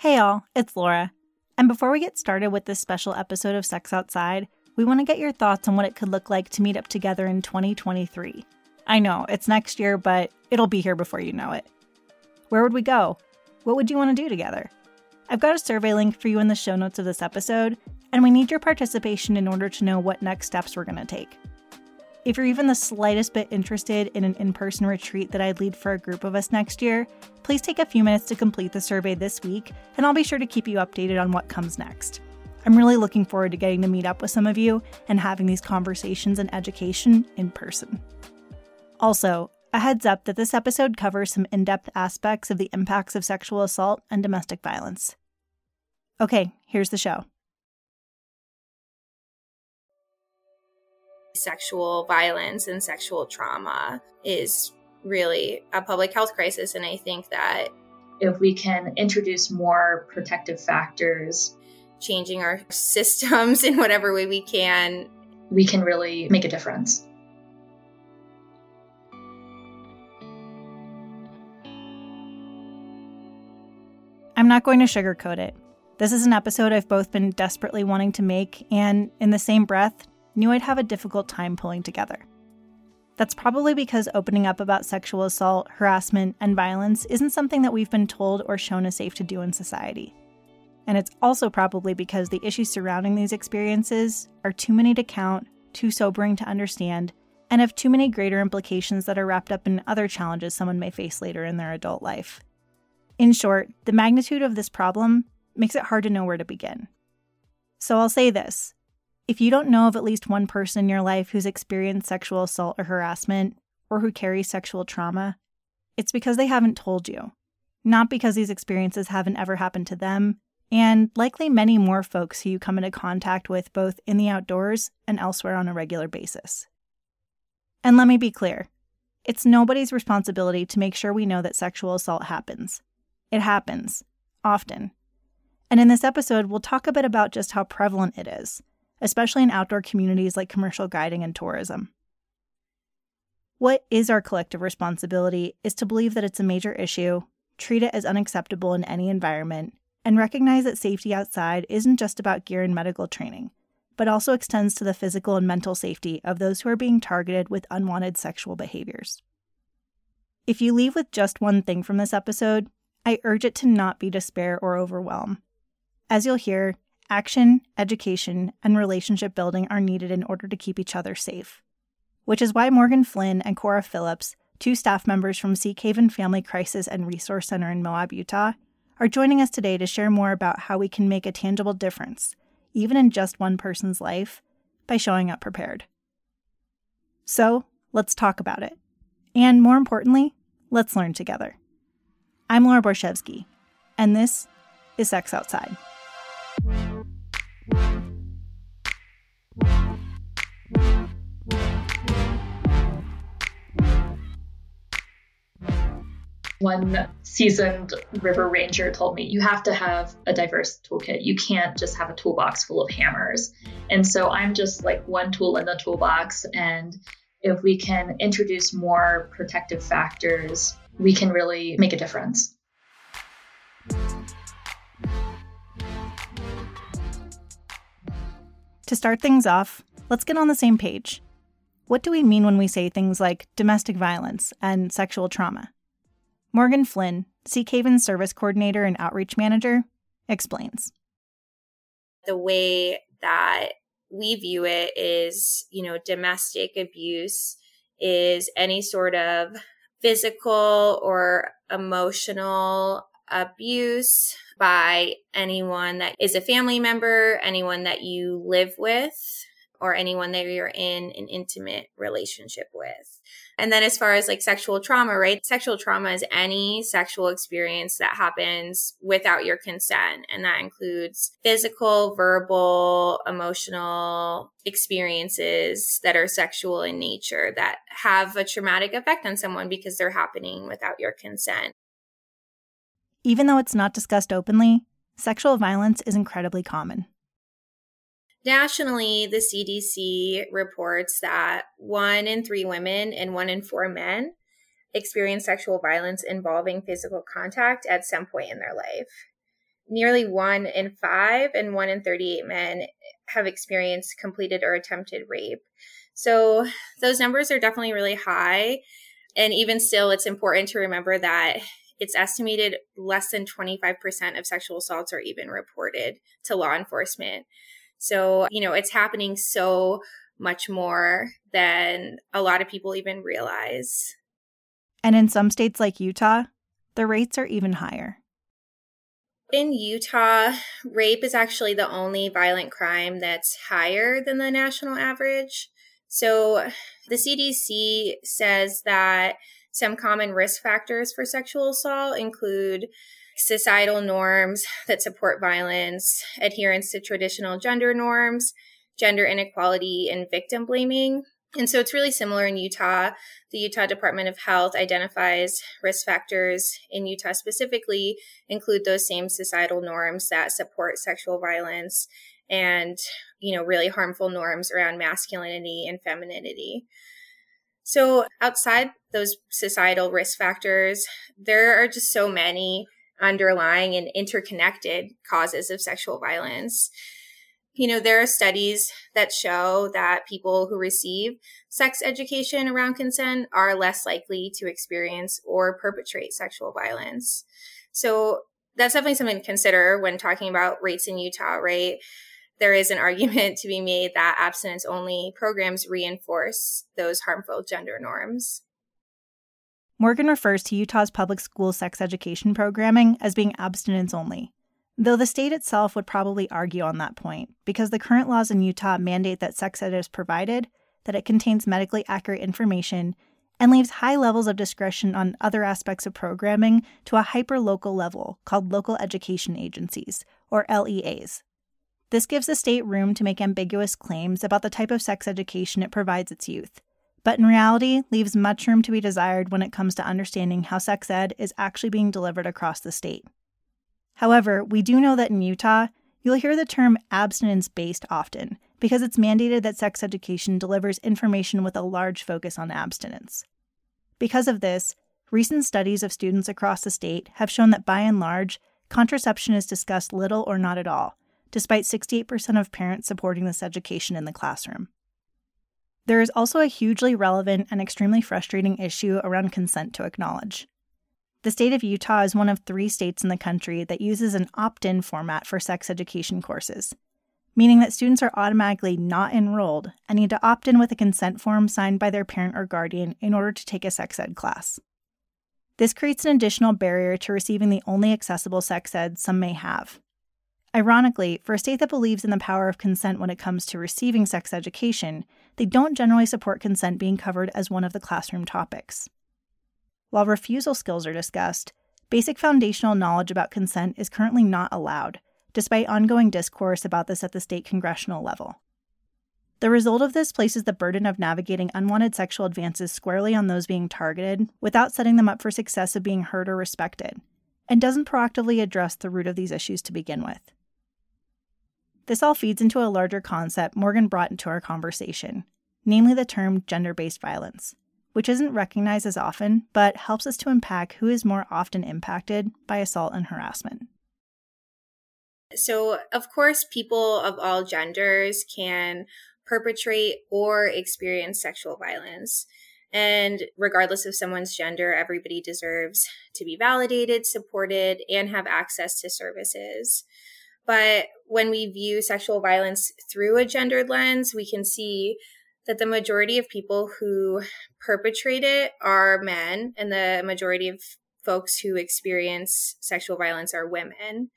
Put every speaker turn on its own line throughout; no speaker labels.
Hey, all, it's Laura. And before we get started with this special episode of Sex Outside, we want to get your thoughts on what it could look like to meet up together in 2023. I know, it's next year, but it'll be here before you know it. Where would we go? What would you want to do together? I've got a survey link for you in the show notes of this episode, and we need your participation in order to know what next steps we're going to take. If you're even the slightest bit interested in an in person retreat that I'd lead for a group of us next year, please take a few minutes to complete the survey this week, and I'll be sure to keep you updated on what comes next. I'm really looking forward to getting to meet up with some of you and having these conversations and education in person. Also, a heads up that this episode covers some in depth aspects of the impacts of sexual assault and domestic violence. Okay, here's the show.
Sexual violence and sexual trauma is really a public health crisis. And I think that
if we can introduce more protective factors,
changing our systems in whatever way we can,
we can really make a difference.
I'm not going to sugarcoat it. This is an episode I've both been desperately wanting to make and, in the same breath, knew I'd have a difficult time pulling together. That's probably because opening up about sexual assault, harassment, and violence isn't something that we've been told or shown as safe to do in society. And it's also probably because the issues surrounding these experiences are too many to count, too sobering to understand, and have too many greater implications that are wrapped up in other challenges someone may face later in their adult life. In short, the magnitude of this problem makes it hard to know where to begin. So I'll say this if you don't know of at least one person in your life who's experienced sexual assault or harassment, or who carries sexual trauma, it's because they haven't told you, not because these experiences haven't ever happened to them, and likely many more folks who you come into contact with both in the outdoors and elsewhere on a regular basis. And let me be clear it's nobody's responsibility to make sure we know that sexual assault happens. It happens, often. And in this episode, we'll talk a bit about just how prevalent it is especially in outdoor communities like commercial guiding and tourism. What is our collective responsibility is to believe that it's a major issue, treat it as unacceptable in any environment, and recognize that safety outside isn't just about gear and medical training, but also extends to the physical and mental safety of those who are being targeted with unwanted sexual behaviors. If you leave with just one thing from this episode, I urge it to not be despair or overwhelm. As you'll hear, Action, education, and relationship building are needed in order to keep each other safe. Which is why Morgan Flynn and Cora Phillips, two staff members from Seekhaven Family Crisis and Resource Center in Moab, Utah, are joining us today to share more about how we can make a tangible difference, even in just one person's life, by showing up prepared. So, let's talk about it. And more importantly, let's learn together. I'm Laura Borichevsky, and this is Sex Outside.
One seasoned river ranger told me you have to have a diverse toolkit. You can't just have a toolbox full of hammers. And so I'm just like one tool in the toolbox. And if we can introduce more protective factors, we can really make a difference.
To start things off, let's get on the same page. What do we mean when we say things like domestic violence and sexual trauma? Morgan Flynn, Seekhaven Service Coordinator and Outreach Manager, explains.
The way that we view it is, you know, domestic abuse is any sort of physical or emotional abuse by anyone that is a family member, anyone that you live with, or anyone that you're in an intimate relationship with. And then as far as like sexual trauma, right? Sexual trauma is any sexual experience that happens without your consent. And that includes physical, verbal, emotional experiences that are sexual in nature that have a traumatic effect on someone because they're happening without your consent.
Even though it's not discussed openly, sexual violence is incredibly common.
Nationally, the CDC reports that one in three women and one in four men experience sexual violence involving physical contact at some point in their life. nearly one in five and one in 38 men have experienced completed or attempted rape. So those numbers are definitely really high. And even still, it's important to remember that it's estimated less than 25% of sexual assaults are even reported to law enforcement. So, you know, it's happening so much more than a lot of people even realize.
And in some states like Utah, the rates are even higher.
In Utah, rape is actually the only violent crime that's higher than the national average. So the CDC says that some common risk factors for sexual assault include societal norms that support violence, adherence to traditional gender norms, gender inequality, and victim blaming. And so it's really similar in Utah. The Utah Department of Health identifies risk factors in Utah specifically include those same societal norms that support sexual violence and, you know, really harmful norms around masculinity and femininity. So outside those societal risk factors, there are just so many underlying and interconnected causes of sexual violence you know, there are studies that show that people who receive sex education around consent are less likely to experience or perpetrate sexual violence. So that's definitely something to consider when talking about rates in Utah, right? There is an argument to be made that abstinence only programs reinforce those harmful gender norms.
Morgan refers to Utah's public school sex education programming as being abstinence only, Though the state itself would probably argue on that point, because the current laws in Utah mandate that sex ed is provided, that it contains medically accurate information, and leaves high levels of discretion on other aspects of programming to a hyper-local level called local education agencies, or LEAs. This gives the state room to make ambiguous claims about the type of sex education it provides its youth, but in reality leaves much room to be desired when it comes to understanding how sex ed is actually being delivered across the state. However, we do know that in Utah, you'll hear the term abstinence based often because it's mandated that sex education delivers information with a large focus on abstinence. Because of this, recent studies of students across the state have shown that by and large, contraception is discussed little or not at all, despite 68% of parents supporting this education in the classroom. There is also a hugely relevant and extremely frustrating issue around consent to acknowledge. The state of Utah is one of three states in the country that uses an opt in format for sex education courses, meaning that students are automatically not enrolled and need to opt in with a consent form signed by their parent or guardian in order to take a sex ed class. This creates an additional barrier to receiving the only accessible sex ed some may have. Ironically, for a state that believes in the power of consent when it comes to receiving sex education, they don't generally support consent being covered as one of the classroom topics. While refusal skills are discussed, basic foundational knowledge about consent is currently not allowed, despite ongoing discourse about this at the state congressional level. The result of this places the burden of navigating unwanted sexual advances squarely on those being targeted without setting them up for success of being heard or respected, and doesn't proactively address the root of these issues to begin with. This all feeds into a larger concept Morgan brought into our conversation, namely the term gender based violence which isn't recognized as often, but helps us to unpack who is more often impacted by assault and harassment.
So, of course, people of all genders can perpetrate or experience sexual violence. And regardless of someone's gender, everybody deserves to be validated, supported, and have access to services. But when we view sexual violence through a gendered lens, we can see that the majority of people who perpetrate it are men, and the majority of folks who experience sexual violence are women.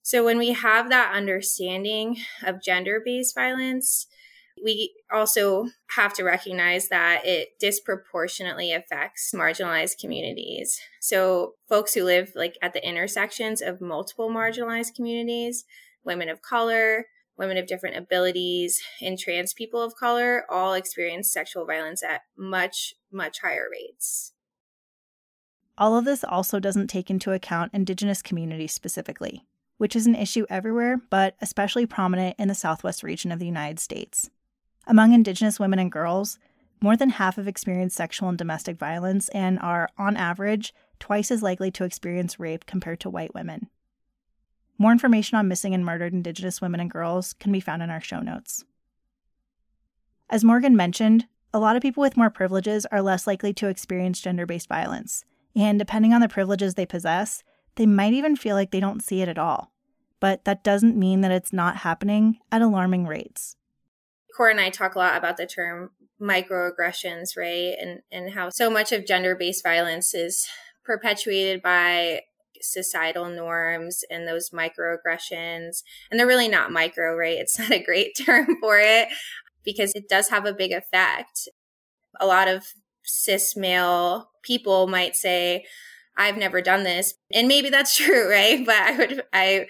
So when we have that understanding of gender based violence, we also have to recognize that it disproportionately affects marginalized communities. So folks who live like at the intersections of multiple marginalized communities, women of color, women of different abilities, and trans people of color all experience sexual violence at much, much higher rates.
All of this also doesn't take into account Indigenous communities specifically, which is an issue everywhere, but especially prominent in the southwest region of the United States. Among Indigenous women and girls, more than half have experienced sexual and domestic violence and are, on average, twice as likely to experience rape compared to white women. More information on missing and murdered Indigenous women and girls can be found in our show notes. As Morgan mentioned, a lot of people with more privileges are less likely to experience gender based violence, and depending on the privileges they possess, they might even feel like they don't see it at all. But that doesn't mean that it's not happening at alarming rates.
Cora and I talk a lot about the term microaggressions, right? And and how so much of gender-based violence is perpetuated by societal norms and those microaggressions. And they're really not micro, right? It's not a great term for it because it does have a big effect. A lot of cis male people might say, I've never done this. And maybe that's true, right? But I would I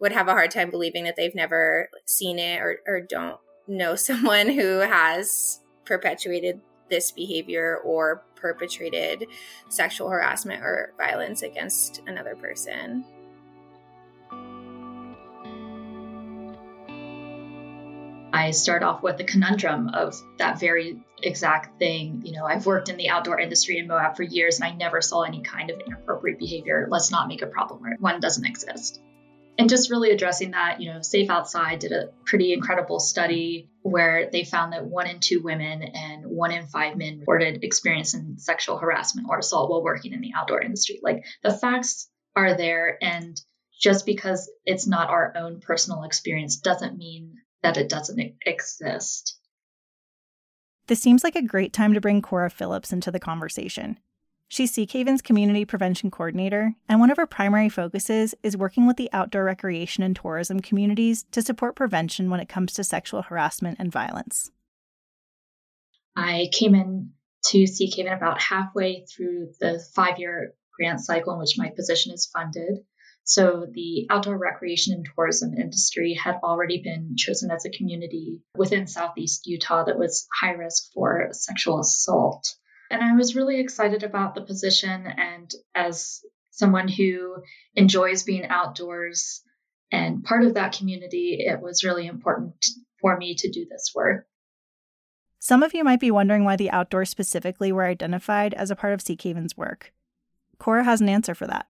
would have a hard time believing that they've never seen it or, or don't know someone who has perpetuated this behavior or perpetrated sexual harassment or violence against another person.
I start off with the conundrum of that very exact thing. You know, I've worked in the outdoor industry in Moab for years and I never saw any kind of inappropriate behavior. Let's not make a problem where one doesn't exist and just really addressing that, you know, Safe Outside did a pretty incredible study where they found that one in two women and one in five men reported experiencing sexual harassment or assault while working in the outdoor industry. Like the facts are there, and just because it's not our own personal experience doesn't mean that it doesn't exist.
This seems like a great time to bring Cora Phillips into the conversation. She's Seekhaven's community prevention coordinator, and one of her primary focuses is working with the outdoor recreation and tourism communities to support prevention when it comes to sexual harassment and violence.
I came in to Seekhaven about halfway through the five year grant cycle in which my position is funded. So the outdoor recreation and tourism industry had already been chosen as a community within Southeast Utah that was high risk for sexual assault. And I was really excited about the position. And as someone who enjoys being outdoors and part of that community, it was really important for me to do this work.
Some of you might be wondering why the outdoors specifically were identified as a part of Seekhaven's work. Cora has an answer for that.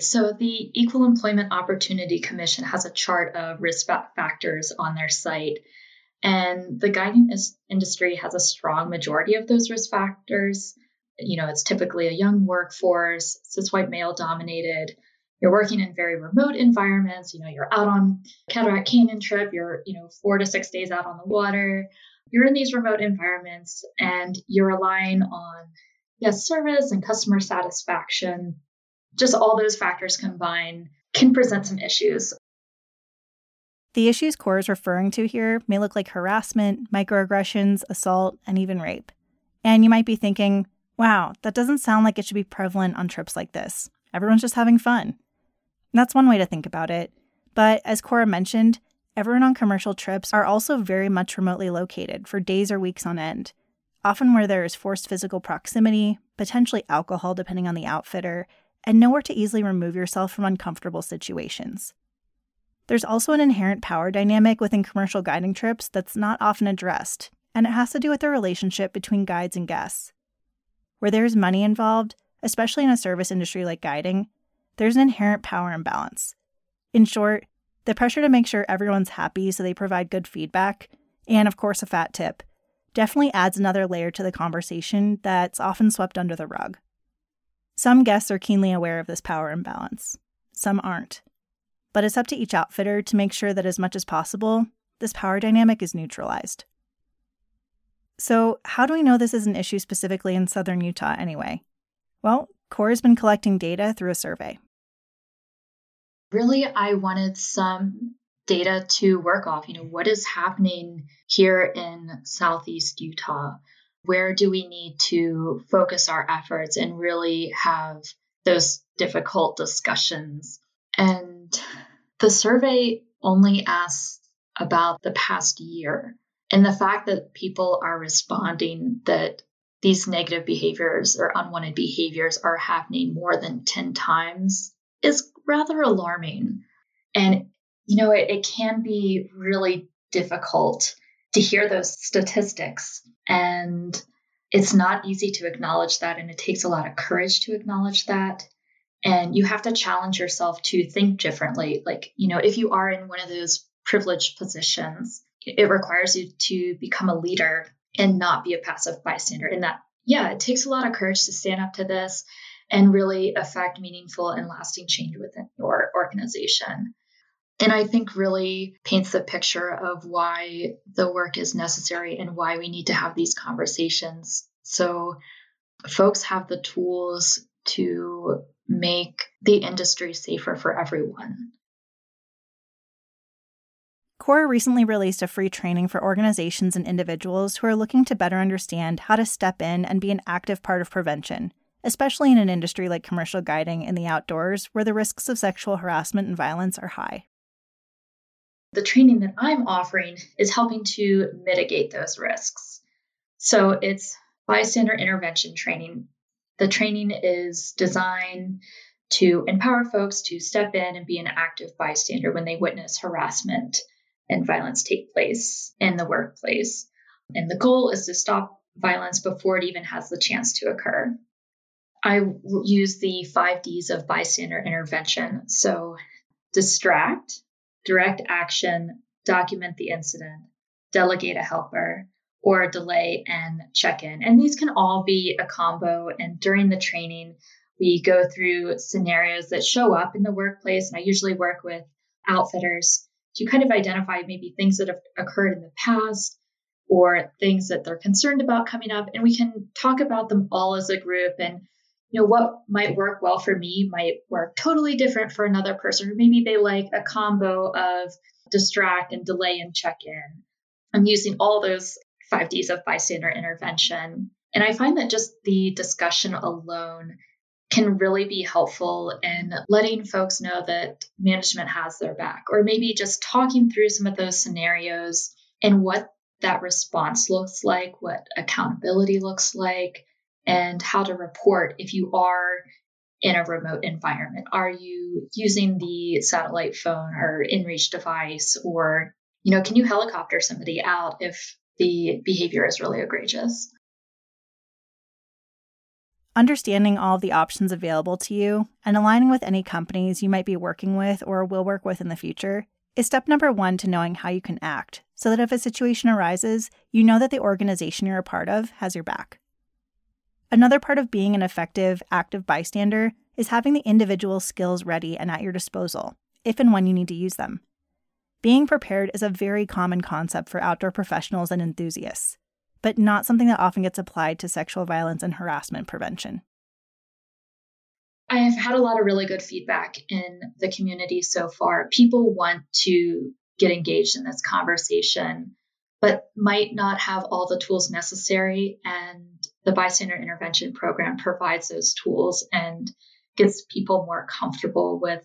So, the Equal Employment Opportunity Commission has a chart of risk factors on their site. And the guiding industry has a strong majority of those risk factors. You know, it's typically a young workforce, cis white male dominated. You're working in very remote environments. You know, you're out on Cataract Canyon trip. You're, you know, four to six days out on the water. You're in these remote environments and you're relying on yes, service and customer satisfaction. Just all those factors combined can present some issues.
The issues Cora is referring to here may look like harassment, microaggressions, assault, and even rape. And you might be thinking, wow, that doesn't sound like it should be prevalent on trips like this. Everyone's just having fun. that's one way to think about it. But as Cora mentioned, everyone on commercial trips are also very much remotely located for days or weeks on end, often where there is forced physical proximity, potentially alcohol depending on the outfitter, and nowhere to easily remove yourself from uncomfortable situations. There's also an inherent power dynamic within commercial guiding trips that's not often addressed, and it has to do with the relationship between guides and guests. Where there's money involved, especially in a service industry like guiding, there's an inherent power imbalance. In short, the pressure to make sure everyone's happy so they provide good feedback, and of course a fat tip, definitely adds another layer to the conversation that's often swept under the rug. Some guests are keenly aware of this power imbalance, some aren't but it's up to each outfitter to make sure that as much as possible, this power dynamic is neutralized. So, how do we know this is an issue specifically in southern Utah anyway? Well, Cora has been collecting data through a survey.
Really, I wanted some data to work off. You know, what is happening here in southeast Utah? Where do we need to focus our efforts and really have those difficult discussions? And the survey only asks about the past year and the fact that people are responding that these negative behaviors or unwanted behaviors are happening more than 10 times is rather alarming. And, you know, it, it can be really difficult to hear those statistics. And it's not easy to acknowledge that. And it takes a lot of courage to acknowledge that. And you have to challenge yourself to think differently. Like, you know, if you are in one of those privileged positions, it requires you to become a leader and not be a passive bystander. And that, yeah, it takes a lot of courage to stand up to this and really affect meaningful and lasting change within your organization. And I think really paints the picture of why the work is necessary and why we need to have these conversations. So folks have the tools to make the industry safer for everyone.
Cora recently released a free training for organizations and individuals who are looking to better understand how to step in and be an active part of prevention, especially in an industry like commercial guiding in the outdoors where the risks of sexual harassment and violence are high.
The training that I'm offering is helping to mitigate those risks. So it's bystander intervention training. The training is designed to empower folks to step in and be an active bystander when they witness harassment and violence take place in the workplace. And the goal is to stop violence before it even has the chance to occur. I use the five D's of bystander intervention. So, distract, direct action, document the incident, delegate a helper, or delay and check in. And these can all be a combo. And during the training, we go through scenarios that show up in the workplace. And I usually work with outfitters to kind of identify maybe things that have occurred in the past or things that they're concerned about coming up. And we can talk about them all as a group and you know what might work well for me might work totally different for another person or maybe they like a combo of distract and delay and check in i'm using all those five d's of bystander intervention and i find that just the discussion alone can really be helpful in letting folks know that management has their back or maybe just talking through some of those scenarios and what that response looks like what accountability looks like and how to report if you are in a remote environment. Are you using the satellite phone or inReach device or you know, can you helicopter somebody out if the behavior is really egregious?
Understanding all of the options available to you and aligning with any companies you might be working with or will work with in the future is step number one to knowing how you can act so that if a situation arises, you know that the organization you're a part of has your back. Another part of being an effective, active bystander is having the individual skills ready and at your disposal, if and when you need to use them. Being prepared is a very common concept for outdoor professionals and enthusiasts, but not something that often gets applied to sexual violence and harassment prevention.
I have had a lot of really good feedback in the community so far. People want to get engaged in this conversation, but might not have all the tools necessary and the bystander intervention program provides those tools and gets people more comfortable with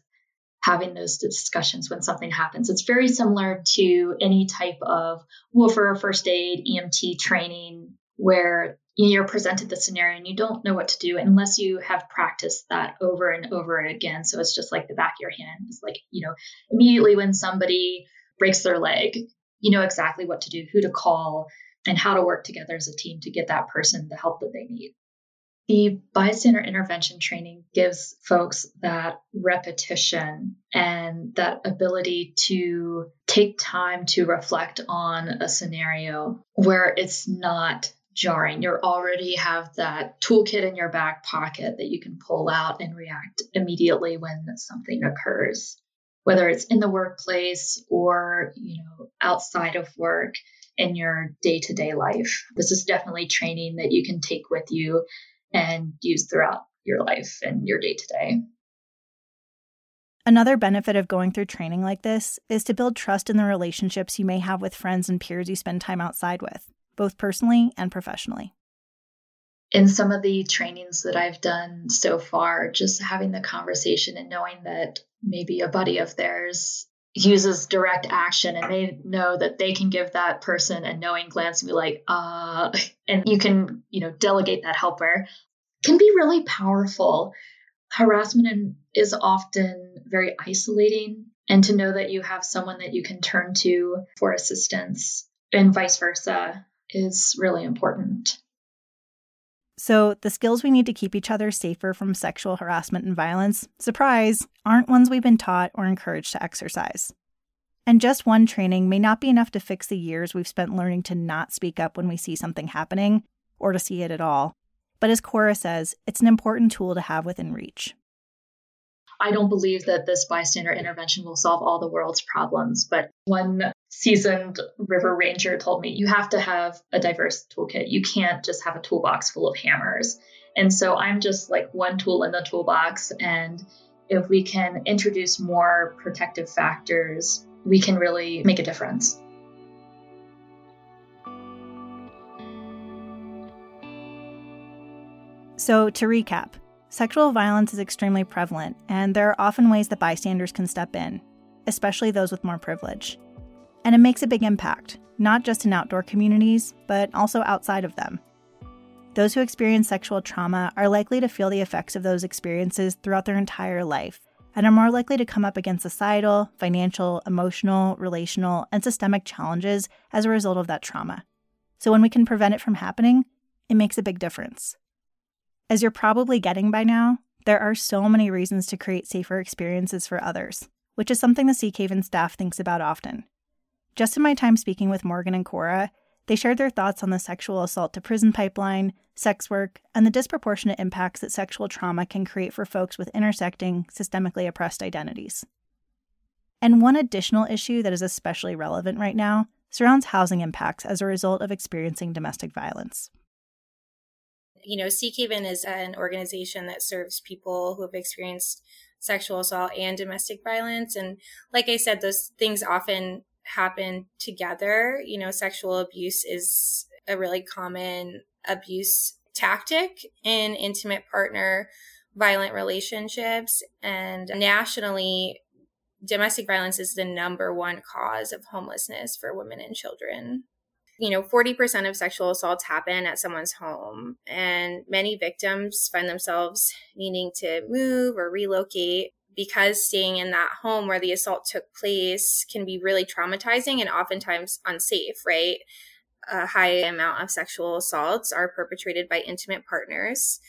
having those discussions when something happens. It's very similar to any type of WFR, first aid, EMT training where you're presented the scenario and you don't know what to do unless you have practiced that over and over again. So it's just like the back of your hand. It's like, you know, immediately when somebody breaks their leg, you know exactly what to do, who to call, and how to work together as a team to get that person the help that they need. The bystander intervention training gives folks that repetition and that ability to take time to reflect on a scenario where it's not jarring. You already have that toolkit in your back pocket that you can pull out and react immediately when something occurs, whether it's in the workplace or, you know, outside of work in your day to day life. This is definitely training that you can take with you and use throughout your life and your day to day.
Another benefit of going through training like this is to build trust in the relationships you may have with friends and peers you spend time outside with, both personally and professionally.
In some of the trainings that I've done so far, just having the conversation and knowing that maybe a buddy of theirs uses direct action and they know that they can give that person a knowing glance and be like, uh, and you can, you know, delegate that helper can be really powerful. Harassment is often very isolating, and to know that you have someone that you can turn to for assistance and vice versa is really important.
So, the skills we need to keep each other safer from sexual harassment and violence, surprise, aren't ones we've been taught or encouraged to exercise. And just one training may not be enough to fix the years we've spent learning to not speak up when we see something happening or to see it at all. But as Cora says, it's an important tool to have within reach.
I don't believe that this bystander intervention will solve all the world's problems, but one seasoned river ranger told me you have to have a diverse toolkit. You can't just have a toolbox full of hammers. And so I'm just like one tool in the toolbox. And if we can introduce more protective factors, we can really make a difference.
So, to recap, Sexual violence is extremely prevalent, and there are often ways that bystanders can step in, especially those with more privilege. And it makes a big impact, not just in outdoor communities, but also outside of them. Those who experience sexual trauma are likely to feel the effects of those experiences throughout their entire life and are more likely to come up against societal, financial, emotional, relational, and systemic challenges as a result of that trauma. So when we can prevent it from happening, it makes a big difference. As you're probably getting by now, there are so many reasons to create safer experiences for others, which is something the Seek Haven staff thinks about often. Just in my time speaking with Morgan and Cora, they shared their thoughts on the sexual assault to prison pipeline, sex work, and the disproportionate impacts that sexual trauma can create for folks with intersecting, systemically oppressed identities. And one additional issue that is especially relevant right now surrounds housing impacts as a result of experiencing domestic violence
you know, Seek Haven is an organization that serves people who have experienced sexual assault and domestic violence. And like I said, those things often happen together. You know, sexual abuse is a really common abuse tactic in intimate partner violent relationships. And nationally, domestic violence is the number one cause of homelessness for women and children you know, 40% of sexual assaults happen at someone's home, and many victims find themselves needing to move or relocate because staying in that home where the assault took place can be really traumatizing and oftentimes unsafe, right? A high amount of sexual assaults are perpetrated by intimate partners.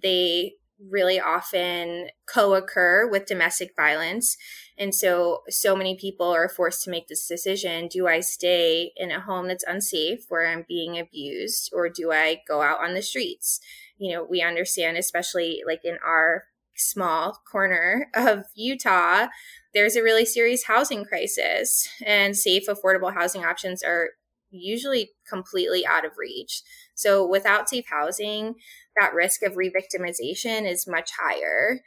They really often co occur with domestic violence. And so, so many people are forced to make this decision do I stay in a home that's unsafe where I'm being abused, or do I go out on the streets? You know, we understand, especially like in our small corner of Utah, there's a really serious housing crisis, and safe, affordable housing options are usually completely out of reach. So, without safe housing, that risk of revictimization is much higher.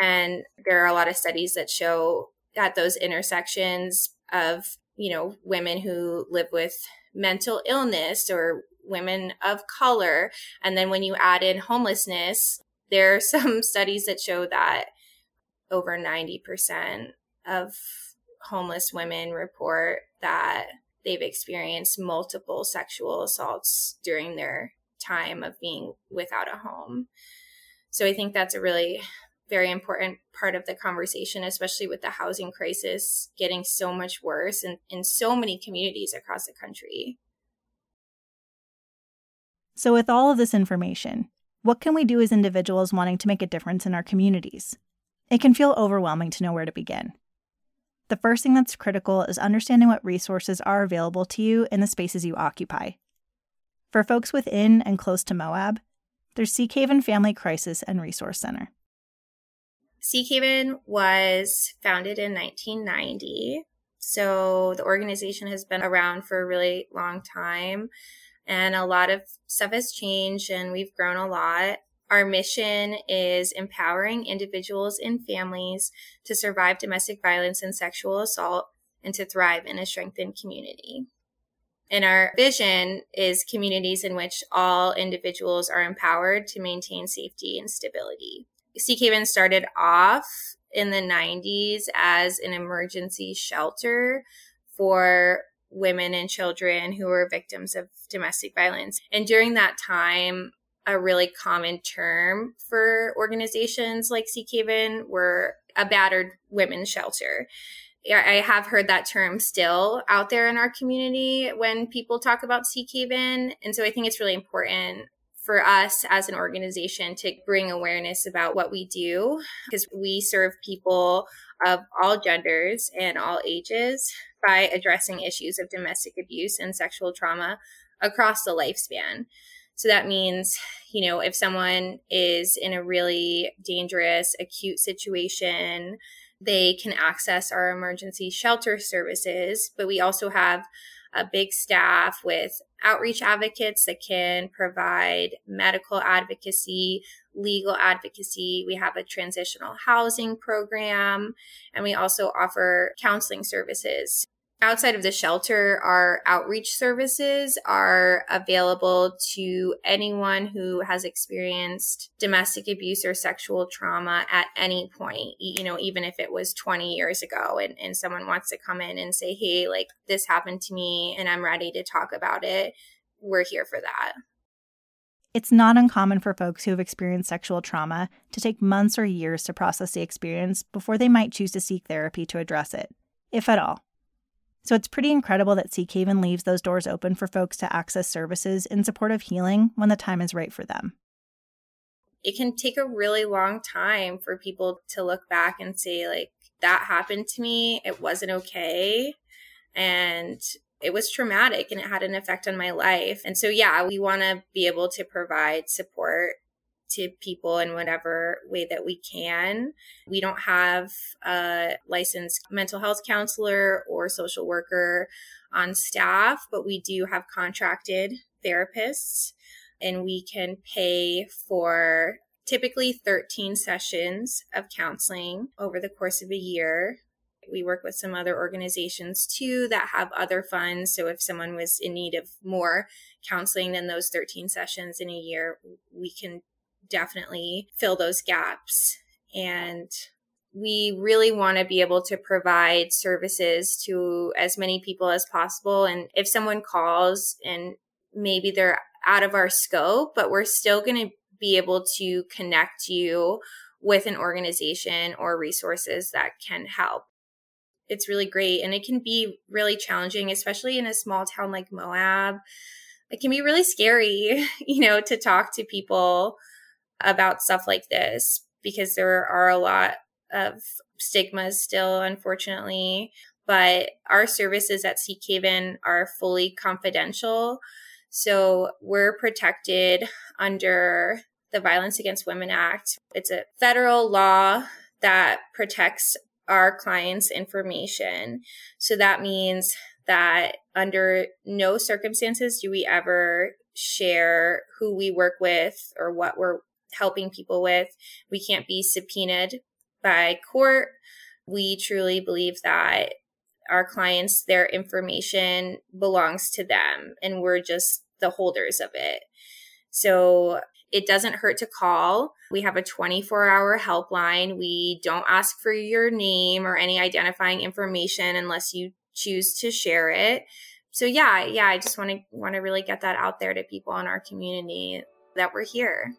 And there are a lot of studies that show at those intersections of, you know, women who live with mental illness or women of color. And then when you add in homelessness, there are some studies that show that over 90% of homeless women report that they've experienced multiple sexual assaults during their time of being without a home. So I think that's a really very important part of the conversation, especially with the housing crisis getting so much worse in, in so many communities across the country.
So, with all of this information, what can we do as individuals wanting to make a difference in our communities? It can feel overwhelming to know where to begin. The first thing that's critical is understanding what resources are available to you in the spaces you occupy. For folks within and close to Moab, there's Seek Haven Family Crisis and Resource Center.
Seek Haven was founded in 1990. So the organization has been around for a really long time and a lot of stuff has changed and we've grown a lot. Our mission is empowering individuals and families to survive domestic violence and sexual assault and to thrive in a strengthened community. And our vision is communities in which all individuals are empowered to maintain safety and stability. Seek Haven started off in the 90s as an emergency shelter for women and children who were victims of domestic violence. And during that time, a really common term for organizations like Seek Haven were a battered women's shelter. I have heard that term still out there in our community when people talk about Seek Haven. And so I think it's really important for us as an organization to bring awareness about what we do because we serve people of all genders and all ages by addressing issues of domestic abuse and sexual trauma across the lifespan. So that means, you know, if someone is in a really dangerous, acute situation, they can access our emergency shelter services, but we also have a big staff with outreach advocates that can provide medical advocacy, legal advocacy. We have a transitional housing program, and we also offer counseling services outside of the shelter, our outreach services are available to anyone who has experienced domestic abuse or sexual trauma at any point, you know, even if it was 20 years ago and, and someone wants to come in and say, hey, like this happened to me and I'm ready to talk about it. We're here for that.
It's not uncommon for folks who have experienced sexual trauma to take months or years to process the experience before they might choose to seek therapy to address it, if at all. So it's pretty incredible that Seek Haven leaves those doors open for folks to access services in support of healing when the time is right for them.
It can take a really long time for people to look back and say, like, that happened to me. It wasn't okay. And it was traumatic and it had an effect on my life. And so, yeah, we want to be able to provide support to people in whatever way that we can. We don't have a licensed mental health counselor or social worker on staff, but we do have contracted therapists and we can pay for typically 13 sessions of counseling over the course of a year. We work with some other organizations too that have other funds. So if someone was in need of more counseling than those 13 sessions in a year, we can definitely fill those gaps. And we really want to be able to provide services to as many people as possible. And if someone calls and maybe they're out of our scope, but we're still going to be able to connect you with an organization or resources that can help. It's really great. And it can be really challenging, especially in a small town like Moab. It can be really scary, you know, to talk to people about stuff like this because there are a lot of stigmas still, unfortunately. But our services at Seek Haven are fully confidential. So we're protected under the Violence Against Women Act. It's a federal law that protects our clients' information. So that means that under no circumstances do we ever share who we work with or what we're helping people with. We can't be subpoenaed by court. We truly believe that our clients, their information belongs to them and we're just the holders of it. So it doesn't hurt to call. We have a 24 hour helpline. We don't ask for your name or any identifying information unless you choose to share it. So yeah, yeah, I just want to want to really get that out there to people in our community that we're here.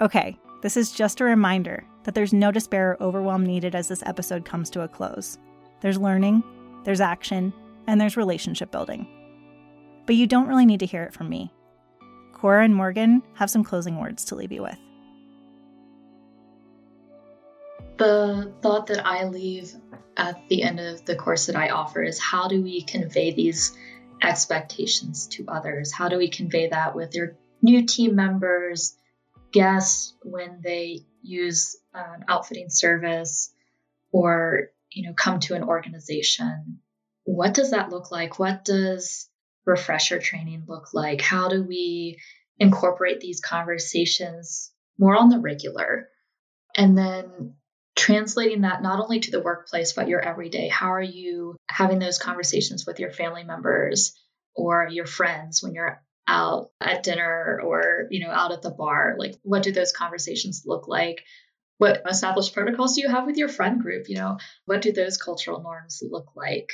Okay, this is just a reminder that there's no despair or overwhelm needed as this episode comes to a close. There's learning, there's action, and there's relationship building. But you don't really need to hear it from me. Cora and Morgan have some closing words to leave you with.
The thought that I leave at the end of the course that I offer is how do we convey these expectations to others? How do we convey that with your new team members, guests when they use an outfitting service or you know come to an organization what does that look like? What does refresher training look like? How do we incorporate these conversations more on the regular? And then translating that not only to the workplace but your everyday. How are you having those conversations with your family members or your friends when you're out at dinner or, you know, out at the bar? Like, what do those conversations look like? What established protocols do you have with your friend group? You know, what do those cultural norms look like?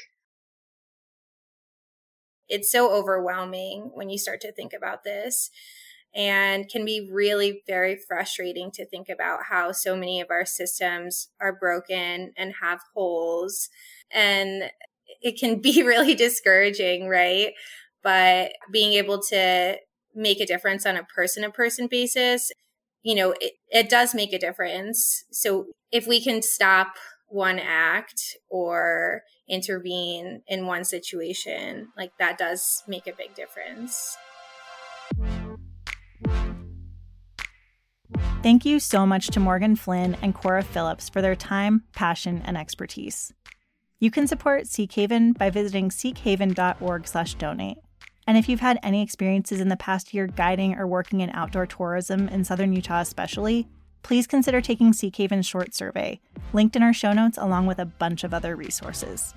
It's so overwhelming when you start to think about this and can be really very frustrating to think about how so many of our systems are broken and have holes. And it can be really discouraging, right? But being able to make a difference on a person to person basis, you know, it, it does make a difference. So if we can stop one act or intervene in one situation, like that does make a big difference.
Thank you so much to Morgan Flynn and Cora Phillips for their time, passion, and expertise. You can support Seekhaven by visiting seekhaven.org/donate. And if you've had any experiences in the past year guiding or working in outdoor tourism in southern Utah especially, please consider taking Seekhaven's short survey, linked in our show notes along with a bunch of other resources.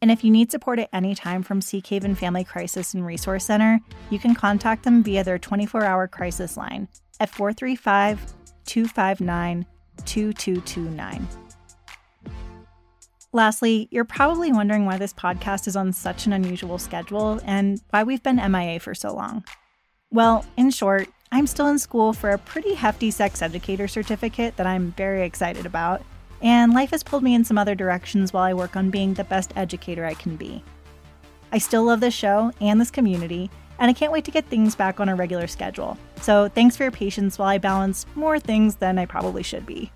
And if you need support at any time from Seekhaven Family Crisis and Resource Center, you can contact them via their 24 hour crisis line at 435 259 2229. Lastly, you're probably wondering why this podcast is on such an unusual schedule and why we've been MIA for so long. Well, in short, I'm still in school for a pretty hefty sex educator certificate that I'm very excited about, and life has pulled me in some other directions while I work on being the best educator I can be. I still love this show and this community, and I can't wait to get things back on a regular schedule. So thanks for your patience while I balance more things than I probably should be.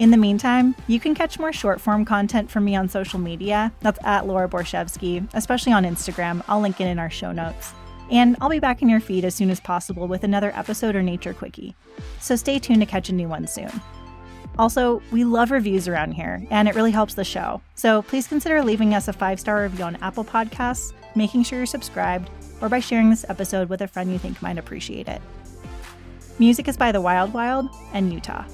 In the meantime, you can catch more short form content from me on social media. That's at Laura Borichevsky, especially on Instagram. I'll link it in our show notes. And I'll be back in your feed as soon as possible with another episode or nature quickie. So stay tuned to catch a new one soon. Also, we love reviews around here, and it really helps the show. So please consider leaving us a five star review on Apple Podcasts, making sure you're subscribed, or by sharing this episode with a friend you think might appreciate it. Music is by The Wild Wild and Utah.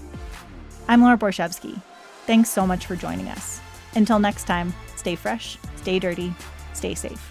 I'm Laura Borichevsky. Thanks so much for joining us. Until next time, stay fresh, stay dirty, stay safe.